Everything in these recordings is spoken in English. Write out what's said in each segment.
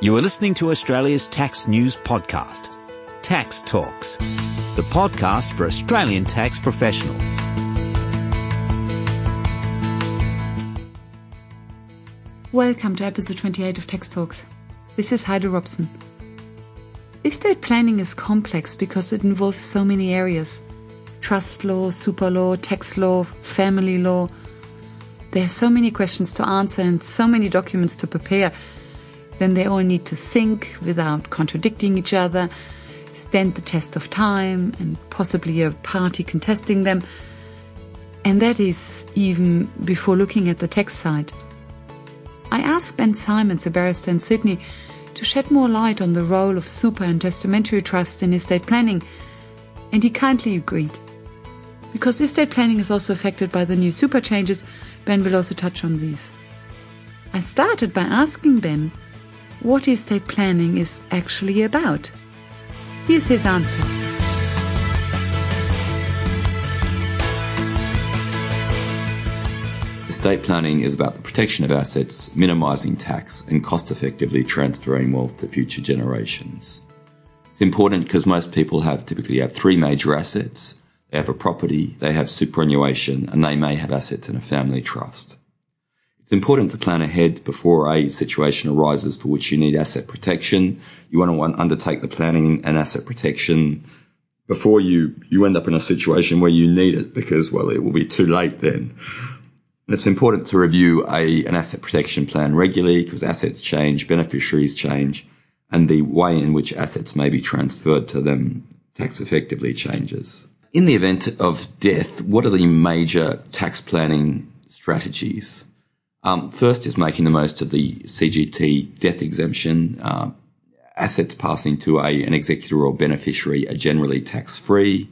You are listening to Australia's tax news podcast, Tax Talks, the podcast for Australian tax professionals. Welcome to episode 28 of Tax Talks. This is Heide Robson. Estate planning is complex because it involves so many areas trust law, super law, tax law, family law. There are so many questions to answer and so many documents to prepare then they all need to sync without contradicting each other, stand the test of time, and possibly a party contesting them. And that is even before looking at the tax side. I asked Ben Symons, a barrister in Sydney, to shed more light on the role of super and testamentary trust in estate planning, and he kindly agreed. Because estate planning is also affected by the new super changes, Ben will also touch on these. I started by asking Ben what estate planning is actually about. Here's his answer. Estate planning is about the protection of assets, minimising tax, and cost effectively transferring wealth to future generations. It's important because most people have typically have three major assets. They have a property, they have superannuation, and they may have assets in a family trust. It's important to plan ahead before a situation arises for which you need asset protection. You want to undertake the planning and asset protection before you, you end up in a situation where you need it because, well, it will be too late then. And it's important to review a, an asset protection plan regularly because assets change, beneficiaries change, and the way in which assets may be transferred to them tax effectively changes. In the event of death, what are the major tax planning strategies? Um, first is making the most of the CGT death exemption. Uh, assets passing to a, an executor or beneficiary are generally tax free.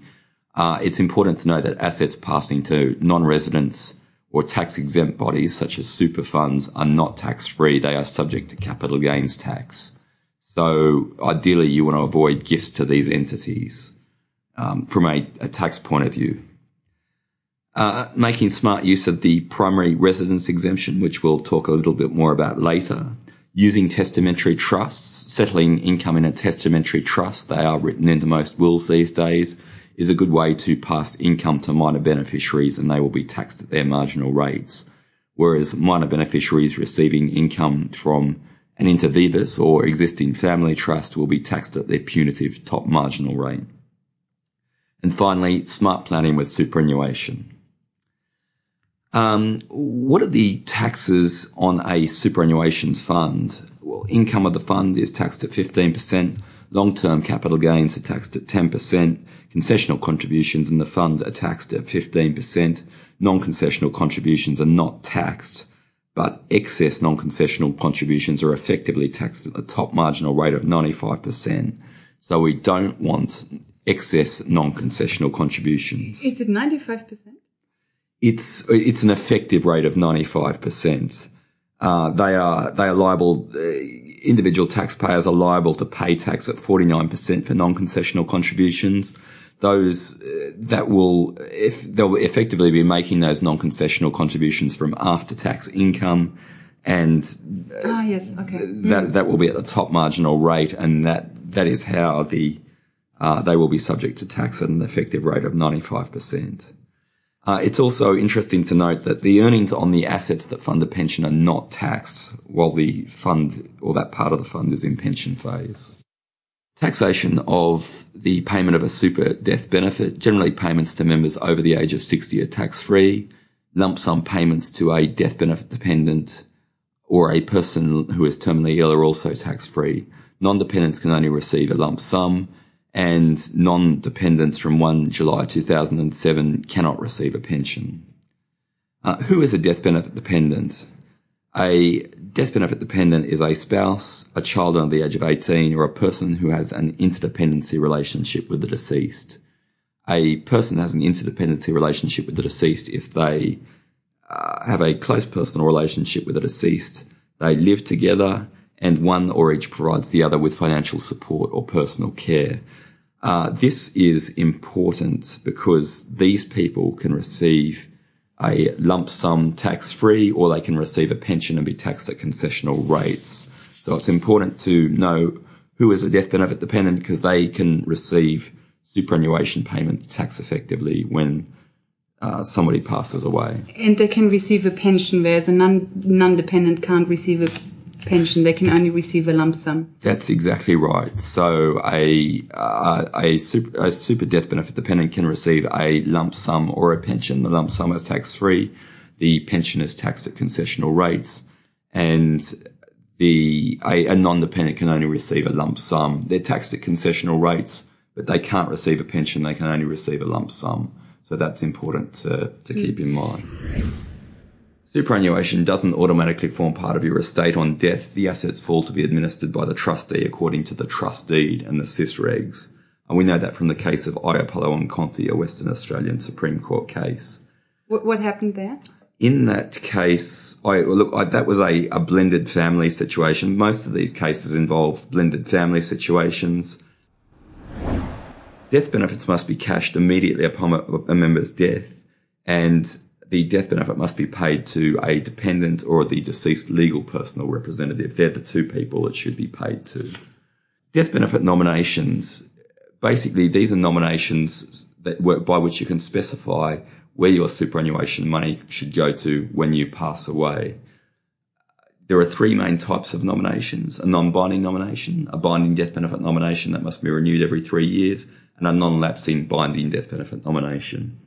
Uh, it's important to know that assets passing to non-residents or tax exempt bodies such as super funds are not tax free. They are subject to capital gains tax. So ideally you want to avoid gifts to these entities um, from a, a tax point of view. Uh, making smart use of the primary residence exemption, which we'll talk a little bit more about later. Using testamentary trusts, settling income in a testamentary trust, they are written into most wills these days, is a good way to pass income to minor beneficiaries and they will be taxed at their marginal rates. Whereas minor beneficiaries receiving income from an inter vivos or existing family trust will be taxed at their punitive top marginal rate. And finally, smart planning with superannuation. Um, what are the taxes on a superannuation fund? Well, income of the fund is taxed at 15%. Long-term capital gains are taxed at 10%. Concessional contributions in the fund are taxed at 15%. Non-concessional contributions are not taxed, but excess non-concessional contributions are effectively taxed at the top marginal rate of 95%. So we don't want excess non-concessional contributions. Is it 95%? It's it's an effective rate of 95%. Uh, they are they are liable. Uh, individual taxpayers are liable to pay tax at 49% for non-concessional contributions. Those uh, that will if they'll effectively be making those non-concessional contributions from after-tax income, and uh, ah yes, okay, that mm. that will be at the top marginal rate, and that that is how the uh, they will be subject to tax at an effective rate of 95%. Uh, it's also interesting to note that the earnings on the assets that fund a pension are not taxed while the fund or that part of the fund is in pension phase. Taxation of the payment of a super death benefit, generally payments to members over the age of 60 are tax free. Lump sum payments to a death benefit dependent or a person who is terminally ill are also tax free. Non-dependents can only receive a lump sum and non-dependents from 1 July 2007 cannot receive a pension. Uh, who is a death benefit dependent? A death benefit dependent is a spouse, a child under the age of 18, or a person who has an interdependency relationship with the deceased. A person has an interdependency relationship with the deceased if they uh, have a close personal relationship with the deceased, they live together, and one or each provides the other with financial support or personal care. Uh, this is important because these people can receive a lump sum tax free or they can receive a pension and be taxed at concessional rates. So it's important to know who is a death benefit dependent because they can receive superannuation payment tax effectively when uh, somebody passes away. And they can receive a pension, whereas a non dependent can't receive a pension; they can only receive a lump sum. That's exactly right. So a uh, a, super, a super death benefit dependent can receive a lump sum or a pension. The lump sum is tax free. The pension is taxed at concessional rates, and the a, a non-dependent can only receive a lump sum. They're taxed at concessional rates, but they can't receive a pension. They can only receive a lump sum. So that's important to, to keep in mind. Superannuation doesn't automatically form part of your estate on death. The assets fall to be administered by the trustee according to the trust deed and the SIS regs. And we know that from the case of Ioppolo and Conti, a Western Australian Supreme Court case. What, what happened there? In that case, I look, I, that was a, a blended family situation. Most of these cases involve blended family situations. Death benefits must be cashed immediately upon a, a member's death, and the death benefit must be paid to a dependent or the deceased legal personal representative. They're the two people it should be paid to. Death benefit nominations, basically, these are nominations that work by which you can specify where your superannuation money should go to when you pass away. There are three main types of nominations a non binding nomination, a binding death benefit nomination that must be renewed every three years, and a non-lapsing binding death benefit nomination.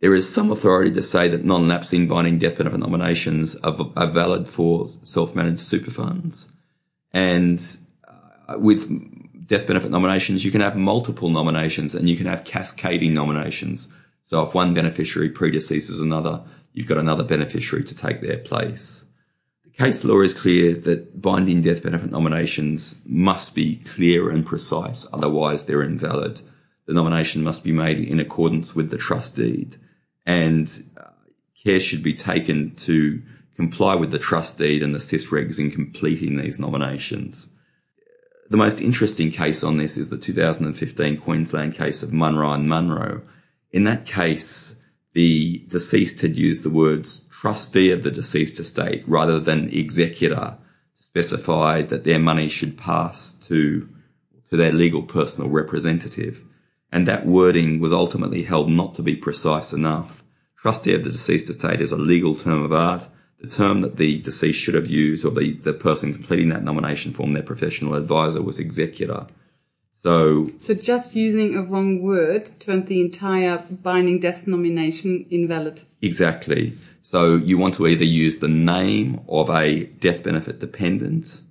There is some authority to say that non-lapsing binding death benefit nominations are, are valid for self-managed super funds. And uh, with death benefit nominations, you can have multiple nominations and you can have cascading nominations. So if one beneficiary predeceases another, you've got another beneficiary to take their place. The case law is clear that binding death benefit nominations must be clear and precise, otherwise they're invalid. The nomination must be made in accordance with the trust deed, and uh, care should be taken to comply with the trust deed and the SIS regs in completing these nominations. The most interesting case on this is the 2015 Queensland case of Munro and Munro. In that case, the deceased had used the words trustee of the deceased estate rather than executor to specify that their money should pass to, to their legal personal representative. And that wording was ultimately held not to be precise enough. Trustee of the deceased estate is a legal term of art. The term that the deceased should have used, or the, the person completing that nomination form, their professional advisor, was executor. So, so just using a wrong word turned the entire binding death nomination invalid. Exactly. So you want to either use the name of a death benefit dependent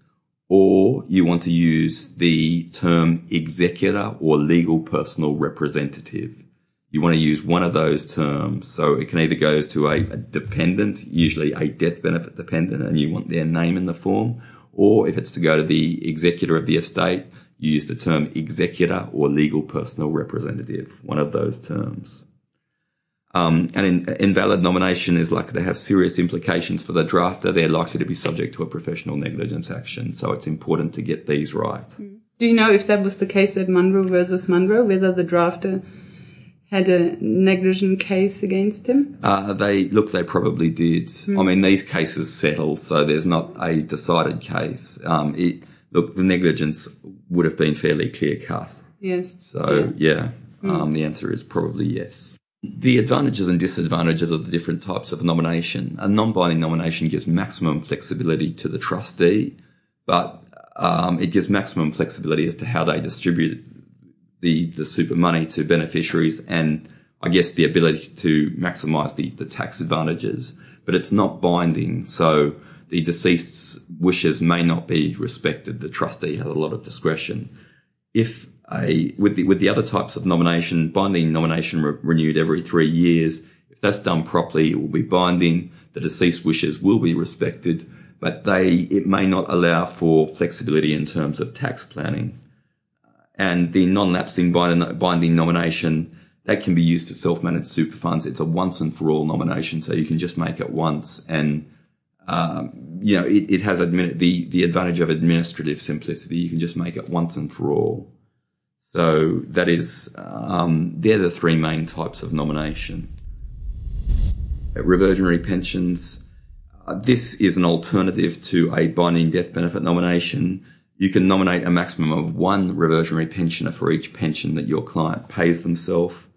or you want to use the term executor or legal personal representative. You want to use one of those terms. So it can either go to a, a dependent, usually a death benefit dependent, and you want their name in the form. Or if it's to go to the executor of the estate, you use the term executor or legal personal representative, one of those terms. Um, an in, invalid nomination is likely to have serious implications for the drafter. They're likely to be subject to a professional negligence action. So it's important to get these right. Do you know if that was the case at Munro versus Munro, whether the drafter had a negligent case against him? Uh, they look, they probably did. Mm. I mean, these cases settle, so there's not a decided case. Um, it, look, the negligence would have been fairly clear cut. Yes. So yeah, yeah mm. um, the answer is probably yes. The advantages and disadvantages of the different types of nomination. A non-binding nomination gives maximum flexibility to the trustee, but um, it gives maximum flexibility as to how they distribute the, the super money to beneficiaries and I guess the ability to maximise the, the tax advantages, but it's not binding. So the deceased's wishes may not be respected. The trustee has a lot of discretion. If a with the with the other types of nomination, binding nomination re- renewed every three years. If that's done properly, it will be binding. The deceased wishes will be respected, but they it may not allow for flexibility in terms of tax planning. And the non-lapsing binding nomination that can be used to self-managed super funds. It's a once and for all nomination, so you can just make it once and. Um, you know, it, it has admin- the, the advantage of administrative simplicity. You can just make it once and for all. So that is, um, they're the three main types of nomination. Reversionary pensions, Uh, this is an alternative to a binding death benefit nomination. You can nominate a maximum of one reversionary pensioner for each pension that your client pays themselves.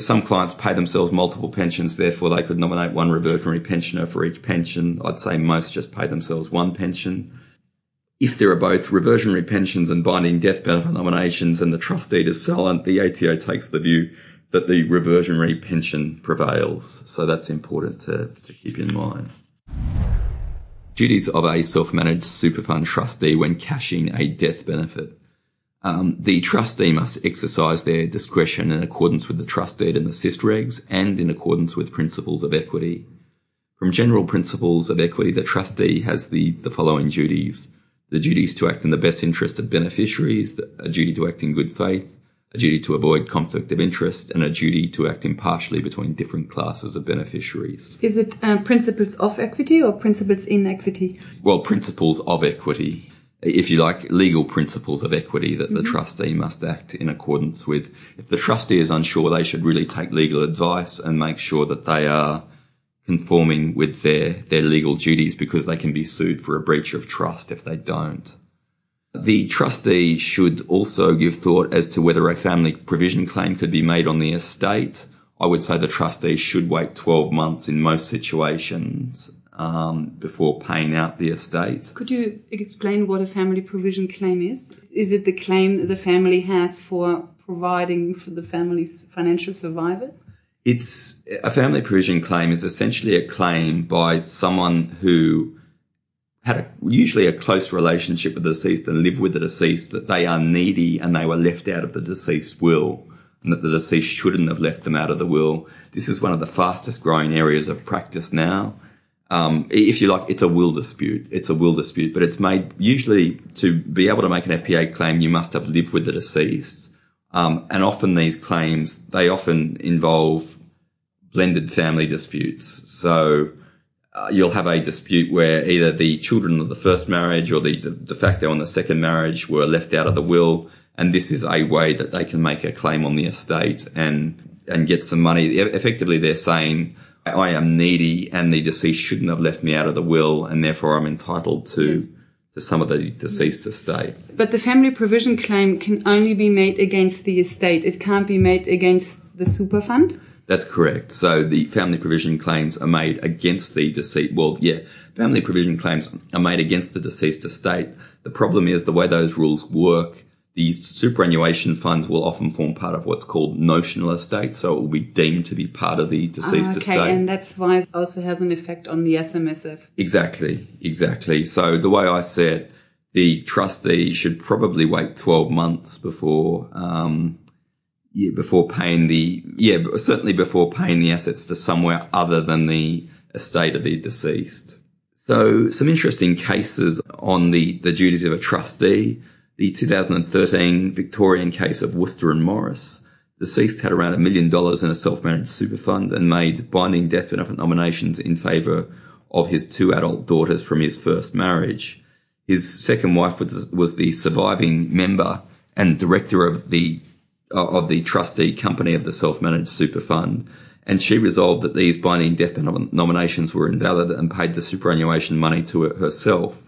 Some clients pay themselves multiple pensions, therefore they could nominate one reversionary pensioner for each pension. I'd say most just pay themselves one pension. If there are both reversionary pensions and binding death benefit nominations and the trustee is silent, the ATO takes the view that the reversionary pension prevails. So that's important to, to keep in mind. Duties of a self-managed super fund trustee when cashing a death benefit. Um, the trustee must exercise their discretion in accordance with the trust deed and the SIST regs and in accordance with principles of equity. From general principles of equity, the trustee has the, the following duties. The duties to act in the best interest of beneficiaries, a duty to act in good faith, a duty to avoid conflict of interest, and a duty to act impartially between different classes of beneficiaries. Is it uh, principles of equity or principles in equity? Well, principles of equity. If you like, legal principles of equity that mm-hmm. the trustee must act in accordance with. If the trustee is unsure, they should really take legal advice and make sure that they are conforming with their, their legal duties because they can be sued for a breach of trust if they don't. The trustee should also give thought as to whether a family provision claim could be made on the estate. I would say the trustee should wait 12 months in most situations um, before paying out the estate. Could you explain what a family provision claim is? Is it the claim that the family has for providing for the family's financial survival? It's a family provision claim is essentially a claim by someone who had a, usually a close relationship with the deceased and lived with the deceased, that they are needy and they were left out of the deceased will and that the deceased shouldn't have left them out of the will. This is one of the fastest growing areas of practice now. Um, if you like, it's a will dispute. It's a will dispute, but it's made usually to be able to make an FPA claim, you must have lived with the deceased. Um, and often these claims, they often involve blended family disputes. So, uh, you'll have a dispute where either the children of the first marriage or the de facto on the second marriage were left out of the will. And this is a way that they can make a claim on the estate and, and get some money. Effectively, they're saying, I am needy and the deceased shouldn't have left me out of the will and therefore I'm entitled to. To some of the deceased estate. But the family provision claim can only be made against the estate. It can't be made against the super fund? That's correct. So the family provision claims are made against the deceased. Well, yeah, family provision claims are made against the deceased estate. The problem is the way those rules work. The superannuation funds will often form part of what's called notional estate, so it will be deemed to be part of the deceased okay, estate. Okay, and that's why it also has an effect on the SMSF. Exactly, exactly. So the way I said, the trustee should probably wait 12 months before um, yeah, before paying the, yeah, certainly before paying the assets to somewhere other than the estate of the deceased. So some interesting cases on the, the duties of a trustee. The 2013 Victorian case of Wooster and Morris. Deceased had around a million dollars in a self-managed super fund and made binding death benefit nominations in favour of his two adult daughters from his first marriage. His second wife was, was the surviving member and director of the uh, of the trustee company of the self-managed super fund. And she resolved that these binding death benefit nominations were invalid and paid the superannuation money to herself.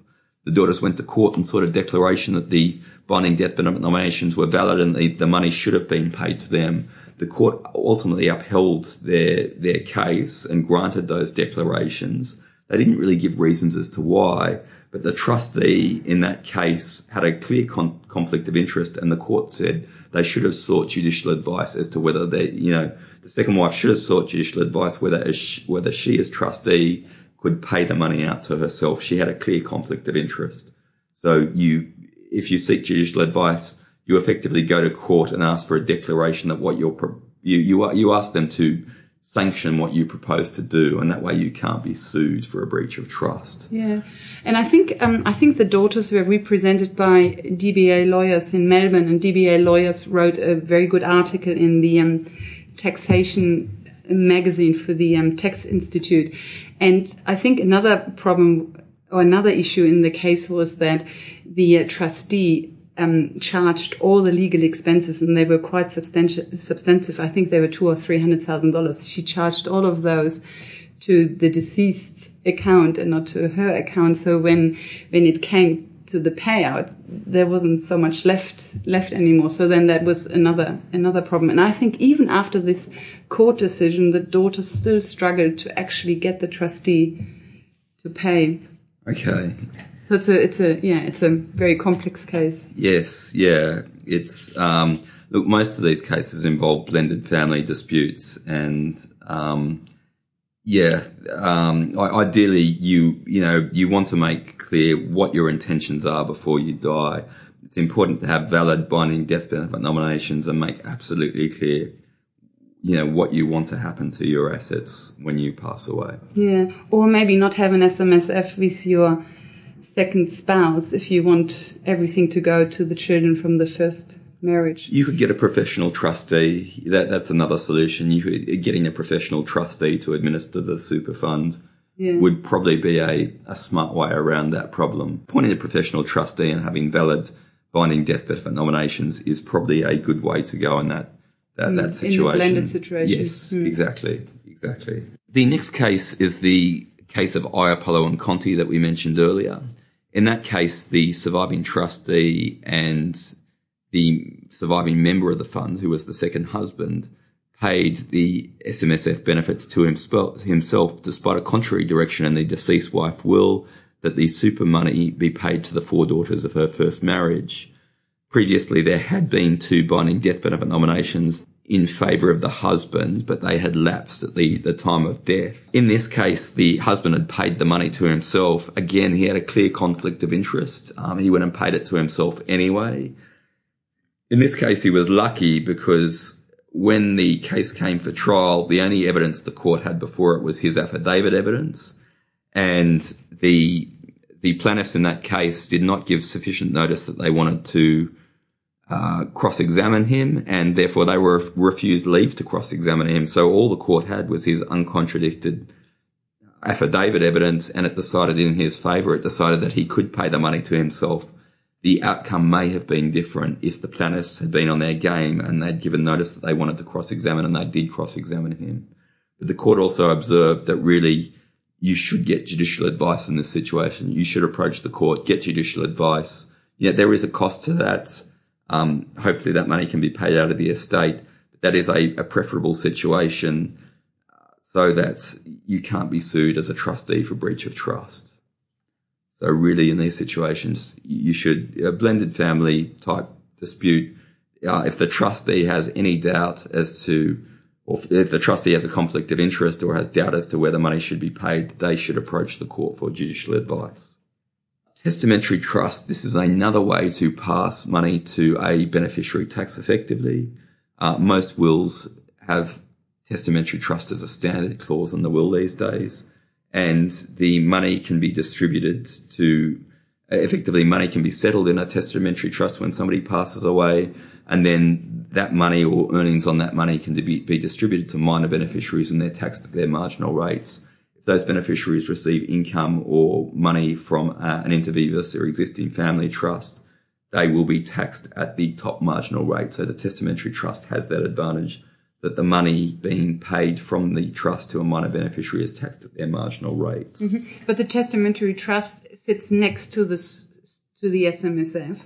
The daughters went to court and sought a declaration that the binding death benefit nominations were valid and the, the money should have been paid to them. The court ultimately upheld their, their case and granted those declarations. They didn't really give reasons as to why, but the trustee in that case had a clear con- conflict of interest and the court said they should have sought judicial advice as to whether they, you know, the second wife should have sought judicial advice whether she, whether she as trustee could pay the money out to herself. She had a clear conflict of interest. So you, if you seek judicial advice, you effectively go to court and ask for a declaration that what you're, you, you, you ask them to sanction what you propose to do, and that way you can't be sued for a breach of trust. Yeah, and I think um, I think the daughters were represented by DBA lawyers in Melbourne, and DBA lawyers wrote a very good article in the um, taxation magazine for the um, Tax Institute, and I think another problem or another issue in the case was that the uh, trustee um, charged all the legal expenses, and they were quite substantial, substantive. I think they were two or three hundred thousand dollars. She charged all of those to the deceased's account and not to her account. So when when it came to the payout, there wasn't so much left left anymore. So then that was another another problem. And I think even after this court decision, the daughter still struggled to actually get the trustee to pay. Okay. So it's a it's a yeah it's a very complex case. Yes, yeah. It's um, look, most of these cases involve blended family disputes, and um, yeah, um, ideally you you know you want to make clear what your intentions are before you die. It's important to have valid binding death benefit nominations and make absolutely clear you know what you want to happen to your assets when you pass away. Yeah, or maybe not have an SMSF with your second spouse if you want everything to go to the children from the first marriage. You could get a professional trustee. That that's another solution. You could, getting a professional trustee to administer the super fund yeah. would probably be a, a smart way around that problem. Appointing a professional trustee and having valid binding death benefit nominations is probably a good way to go in that that, mm, that situation. In the blended situation. Yes, mm. exactly, exactly. The next case is the case of Ioppolo and Conti that we mentioned earlier. In that case, the surviving trustee and the surviving member of the fund, who was the second husband, paid the SMSF benefits to himself despite a contrary direction in the deceased wife will that the super money be paid to the four daughters of her first marriage. Previously, there had been two binding death benefit nominations in favour of the husband, but they had lapsed at the, the time of death. In this case, the husband had paid the money to himself. Again, he had a clear conflict of interest. Um, he went and paid it to himself anyway. In this case, he was lucky because when the case came for trial, the only evidence the court had before it was his affidavit evidence. And the, the plaintiffs in that case did not give sufficient notice that they wanted to uh, cross-examine him, and therefore they were refused leave to cross-examine him. So all the court had was his uncontradicted affidavit evidence, and it decided in his favour. It decided that he could pay the money to himself. The outcome may have been different if the plaintiffs had been on their game and they'd given notice that they wanted to cross-examine, and they did cross-examine him. But the court also observed that really you should get judicial advice in this situation. You should approach the court, get judicial advice. Yet there is a cost to that um, hopefully that money can be paid out of the estate. That is a, a preferable situation uh, so that you can't be sued as a trustee for breach of trust. So really in these situations, you should, a blended family type dispute, uh, if the trustee has any doubt as to, or if the trustee has a conflict of interest or has doubt as to where the money should be paid, they should approach the court for judicial advice. Testamentary trust, this is another way to pass money to a beneficiary tax effectively. Uh, most wills have testamentary trust as a standard clause in the will these days, and the money can be distributed to effectively money can be settled in a testamentary trust when somebody passes away, and then that money or earnings on that money can be, be distributed to minor beneficiaries and they're taxed at their marginal rates If those beneficiaries receive income or money from uh, an inter vivos or existing family trust, they will be taxed at the top marginal rate. So the testamentary trust has that advantage that the money being paid from the trust to a minor beneficiary is taxed at their marginal rates. Mm-hmm. But the testamentary trust sits next to the to the SMSF,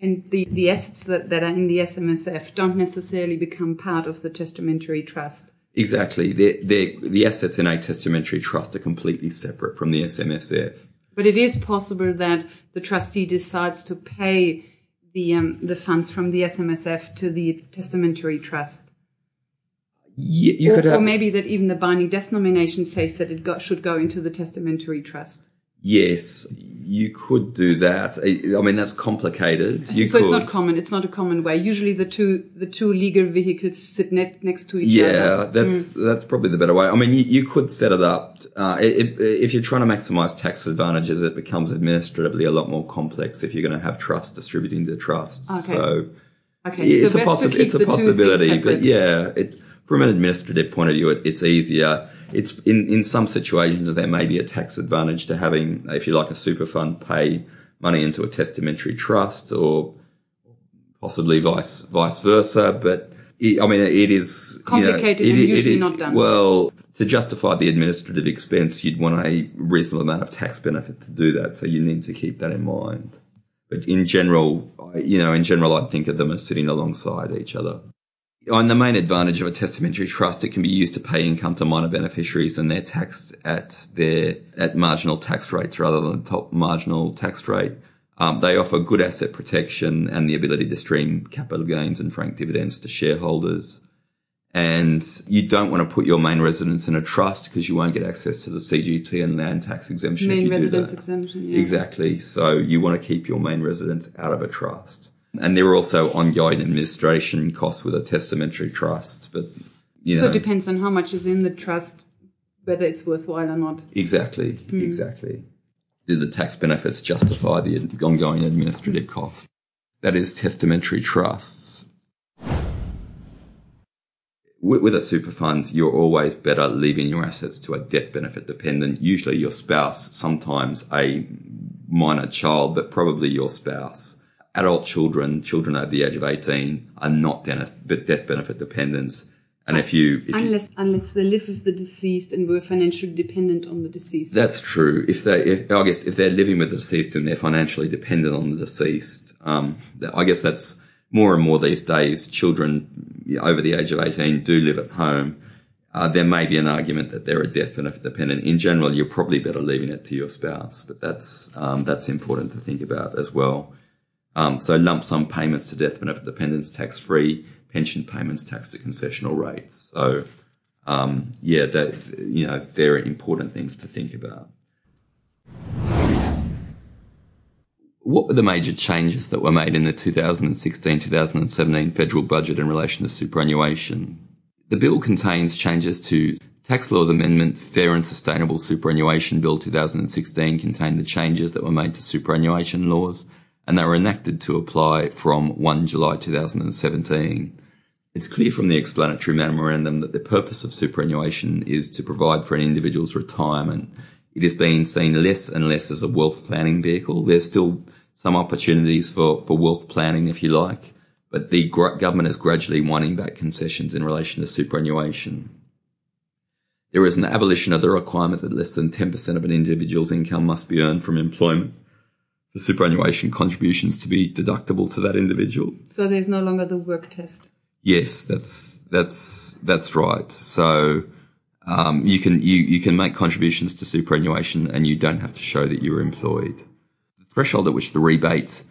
and the, the assets that, that are in the SMSF don't necessarily become part of the testamentary trust. Exactly. They're, they're, the assets in a testamentary trust are completely separate from the SMSF. But it is possible that the trustee decides to pay the um, the funds from the SMSF to the testamentary trust. Yeah, you or, could have, or maybe that even the binding death nomination says that it got, should go into the testamentary trust. Yes, you could do that. I mean, that's complicated. You so could. it's not common. It's not a common way. Usually, the two the two legal vehicles sit ne- next to each yeah, other. Yeah, that's mm. that's probably the better way. I mean, you, you could set it up. Uh, it, if you're trying to maximise tax advantages, it becomes administratively a lot more complex if you're going to have trust distributing the trusts. Okay. So, okay, yeah, it's, a possi- it's a possibility, but yeah, it, from an administrative point of view, it, it's easier it's in, in some situations there may be a tax advantage to having, if you like, a super fund pay money into a testamentary trust or possibly vice vice versa. But I mean, it is complicated you know, and it, usually it, not done. Well, to justify the administrative expense, you'd want a reasonable amount of tax benefit to do that. So you need to keep that in mind. But in general, you know, in general, I'd think of them as sitting alongside each other. And the main advantage of a testamentary trust, it can be used to pay income to minor beneficiaries and they're taxed at their, at marginal tax rates rather than the top marginal tax rate. Um, they offer good asset protection and the ability to stream capital gains and frank dividends to shareholders. And you don't want to put your main residence in a trust because you won't get access to the CGT and land tax exemption. Main if you residence do that. exemption. Yeah. Exactly. So you want to keep your main residence out of a trust. And there are also ongoing administration costs with a testamentary trust, but you know. So it depends on how much is in the trust, whether it's worthwhile or not. Exactly. Hmm. Exactly. Do the tax benefits justify the ongoing administrative cost? That is testamentary trusts. With, with a super fund, you're always better leaving your assets to a death benefit dependent, usually your spouse, sometimes a minor child, but probably your spouse. Adult children, children over the age of 18 are not death benefit dependents. And if you, if you unless unless they live with the deceased and were financially dependent on the deceased. That's true. If they, if, I guess, if they're living with the deceased and they're financially dependent on the deceased, um, I guess that's more and more these days. Children over the age of eighteen do live at home. Uh, there may be an argument that they're a death benefit dependent. In general, you're probably better leaving it to your spouse, but that's um, that's important to think about as well. Um, so lump sum payments to death benefit dependents tax free, pension payments taxed at concessional rates. So um, yeah, that you know, they're important things to think about. What were the major changes that were made in the 2016-2017 federal budget in relation to superannuation? The bill contains changes to Tax Laws Amendment Fair and Sustainable Superannuation Bill 2016 contained the changes that were made to superannuation laws and they were enacted to apply from 1 July 2017. It's clear from the explanatory memorandum that the purpose of superannuation is to provide for an individual's retirement. It is being seen less and less as a wealth planning vehicle. There's still some opportunities for, for wealth planning, if you like, but the government is gradually winding back concessions in relation to superannuation. There is an abolition of the requirement that less than 10% of an individual's income must be earned from employment for superannuation contributions to be deductible to that individual. So there's no longer the work test. Yes, that's that's that's right. So um, you can you you can make contributions to superannuation, and you don't have to show that you were employed. The threshold at which the rebate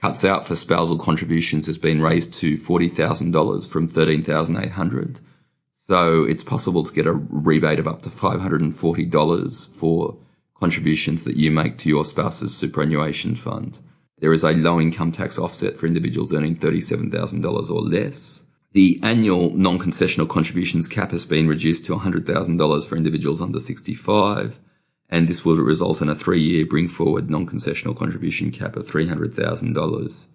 cuts out for spousal contributions has been raised to forty thousand dollars from thirteen thousand eight hundred. So it's possible to get a rebate of up to five hundred and forty dollars for contributions that you make to your spouse's superannuation fund. There is a low income tax offset for individuals earning $37,000 or less. The annual non-concessional contributions cap has been reduced to $100,000 for individuals under 65, and this will result in a three-year bring forward non-concessional contribution cap of $300,000.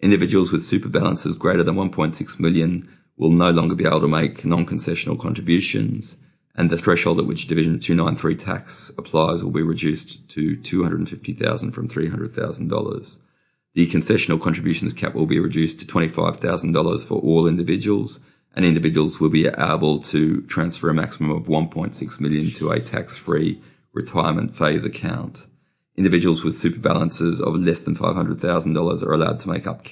Individuals with super balances greater than 1.6 million will no longer be able to make non-concessional contributions, and the threshold at which Division 293 tax applies will be reduced to 250,000 from $300,000. The concessional contributions cap will be reduced to $25,000 for all individuals, and individuals will be able to transfer a maximum of 1.6 million to a tax-free retirement phase account. Individuals with super balances of less than $500,000 are allowed to make up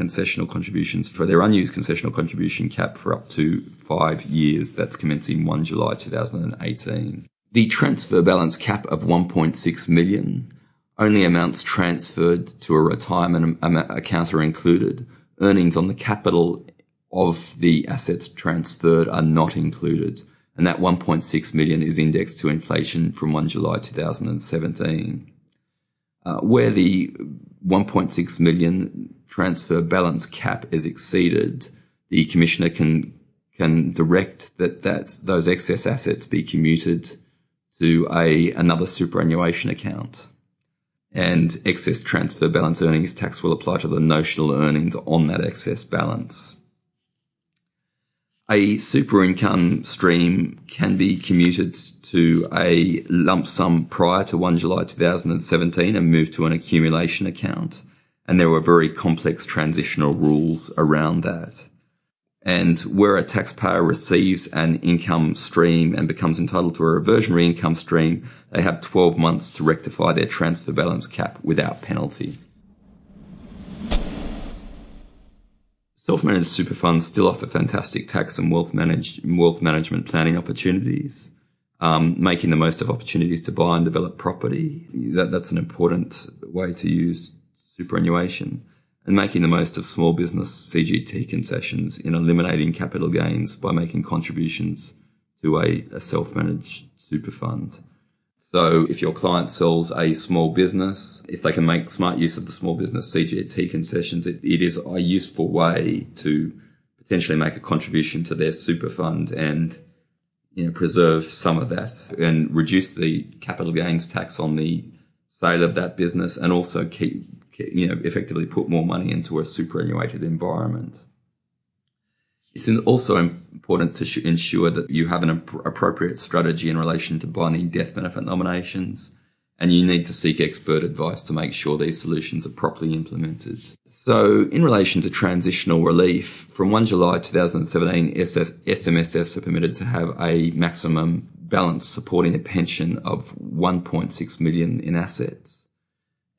concessional contributions for their unused concessional contribution cap for up to five years. That's commencing 1 July 2018. The transfer balance cap of 1.6 million only amounts transferred to a retirement account are included. Earnings on the capital of the assets transferred are not included. And that 1.6 million is indexed to inflation from 1 July 2017. Uh, where the 1.6 million transfer balance cap is exceeded, the commissioner can can direct that, that those excess assets be commuted to a another superannuation account and excess transfer balance earnings tax will apply to the notional earnings on that excess balance. A super income stream can be commuted to a lump sum prior to 1 July 2017 and moved to an accumulation account. And there were very complex transitional rules around that. And where a taxpayer receives an income stream and becomes entitled to a reversionary income stream, they have 12 months to rectify their transfer balance cap without penalty. Self-managed super funds still offer fantastic tax and wealth, manage, wealth management planning opportunities. Um, making the most of opportunities to buy and develop property. That, that's an important way to use superannuation and making the most of small business CGT concessions in eliminating capital gains by making contributions to a, a self-managed super fund. So if your client sells a small business, if they can make smart use of the small business CGT concessions, it, it is a useful way to potentially make a contribution to their super fund and you know, preserve some of that and reduce the capital gains tax on the sale of that business and also keep, you know, effectively put more money into a superannuated environment. It's also important to ensure that you have an appropriate strategy in relation to binding death benefit nominations, and you need to seek expert advice to make sure these solutions are properly implemented. So, in relation to transitional relief, from 1 July 2017, SF, SMSFs are permitted to have a maximum balance supporting a pension of 1.6 million in assets.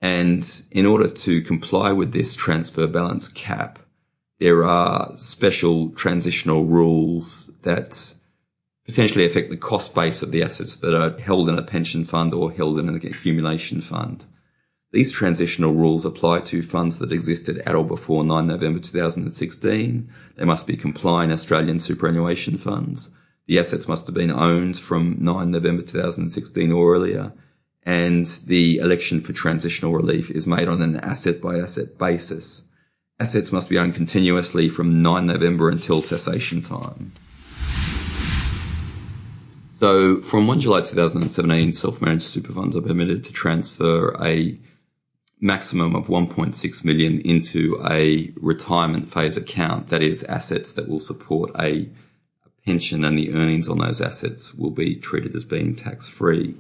And in order to comply with this transfer balance cap, there are special transitional rules that potentially affect the cost base of the assets that are held in a pension fund or held in an accumulation fund. These transitional rules apply to funds that existed at or before 9 November 2016. They must be complying Australian superannuation funds. The assets must have been owned from 9 November 2016 or earlier. And the election for transitional relief is made on an asset by asset basis. Assets must be owned continuously from 9 November until cessation time. So from 1 July 2017, self-managed super funds are permitted to transfer a maximum of 1.6 million into a retirement phase account. That is assets that will support a, a pension and the earnings on those assets will be treated as being tax free.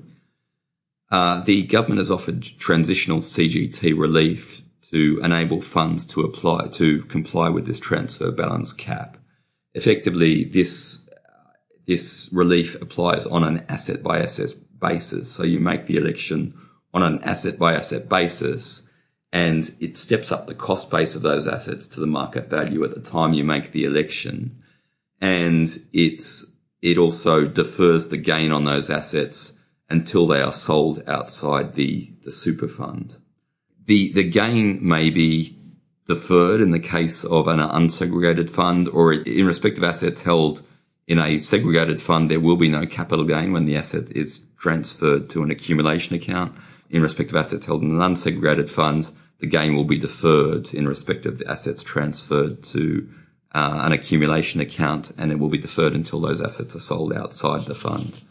Uh, the government has offered transitional CGT relief to enable funds to apply to comply with this transfer balance cap. Effectively, this this relief applies on an asset by asset basis. So you make the election on an asset by asset basis and it steps up the cost base of those assets to the market value at the time you make the election. And it's, it also defers the gain on those assets until they are sold outside the, the super fund. The, the gain may be deferred in the case of an unsegregated fund or in respect of assets held in a segregated fund, there will be no capital gain when the asset is transferred to an accumulation account. In respect of assets held in an unsegregated fund, the gain will be deferred in respect of the assets transferred to uh, an accumulation account and it will be deferred until those assets are sold outside the fund.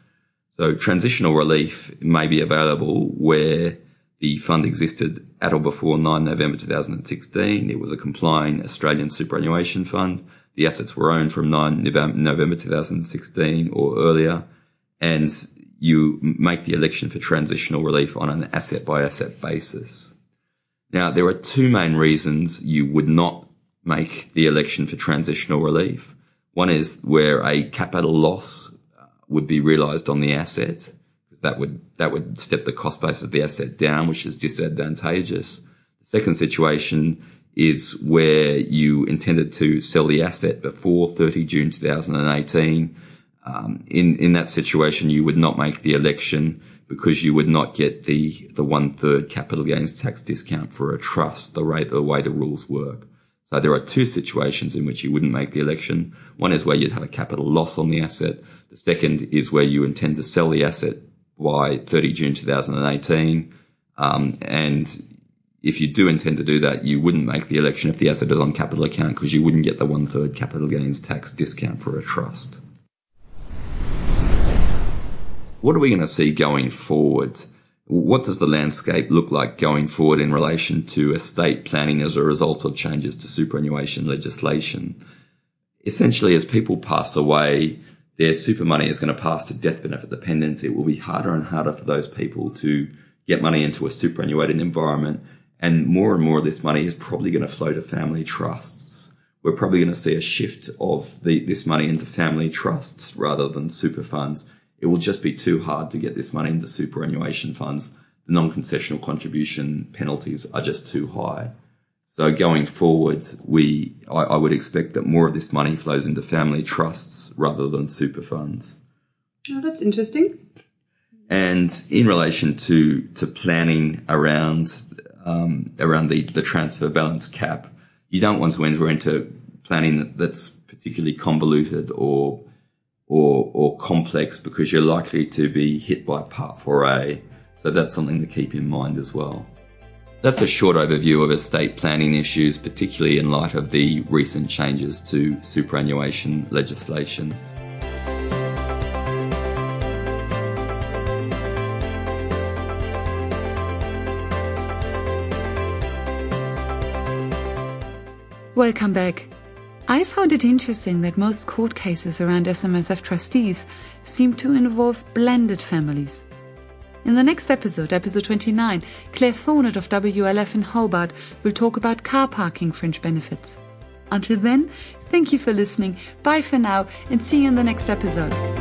So transitional relief may be available where the fund existed at or before 9 November 2016. It was a complying Australian superannuation fund. The assets were owned from 9 November 2016 or earlier. And you make the election for transitional relief on an asset by asset basis. Now, there are two main reasons you would not make the election for transitional relief. One is where a capital loss uh, would be realized on the asset that would that would step the cost base of the asset down, which is disadvantageous. The second situation is where you intended to sell the asset before 30 June 2018. Um, in in that situation, you would not make the election because you would not get the the one third capital gains tax discount for a trust. The rate the way the rules work. So there are two situations in which you wouldn't make the election. One is where you'd have a capital loss on the asset. The second is where you intend to sell the asset by 30 June 2018. Um, and if you do intend to do that, you wouldn't make the election if the asset is on capital account because you wouldn't get the one third capital gains tax discount for a trust. What are we going to see going forward? What does the landscape look like going forward in relation to estate planning as a result of changes to superannuation legislation? Essentially, as people pass away, their super money is going to pass to death benefit dependents. It will be harder and harder for those people to get money into a superannuated environment. And more and more of this money is probably going to flow to family trusts, we're probably going to see a shift of the, this money into family trusts rather than super funds. It will just be too hard to get this money into superannuation funds. The non-concessional contribution penalties are just too high. So going forward, we I, I, would expect that more of this money flows into family trusts rather than super funds. Oh, that's interesting. And in relation to to planning around um, around the, the transfer balance cap, you don't want to enter into planning that's particularly convoluted or or or complex because you're likely to be hit by Part 4A. So that's something to keep in mind as well. That's a short overview of estate planning issues, particularly in light of the recent changes to superannuation legislation. Welcome back. I found it interesting that most court cases around SMSF trustees seem to involve blended families. In the next episode, episode 29, Claire Thornett of WLF in Hobart will talk about car parking fringe benefits. Until then, thank you for listening. Bye for now and see you in the next episode.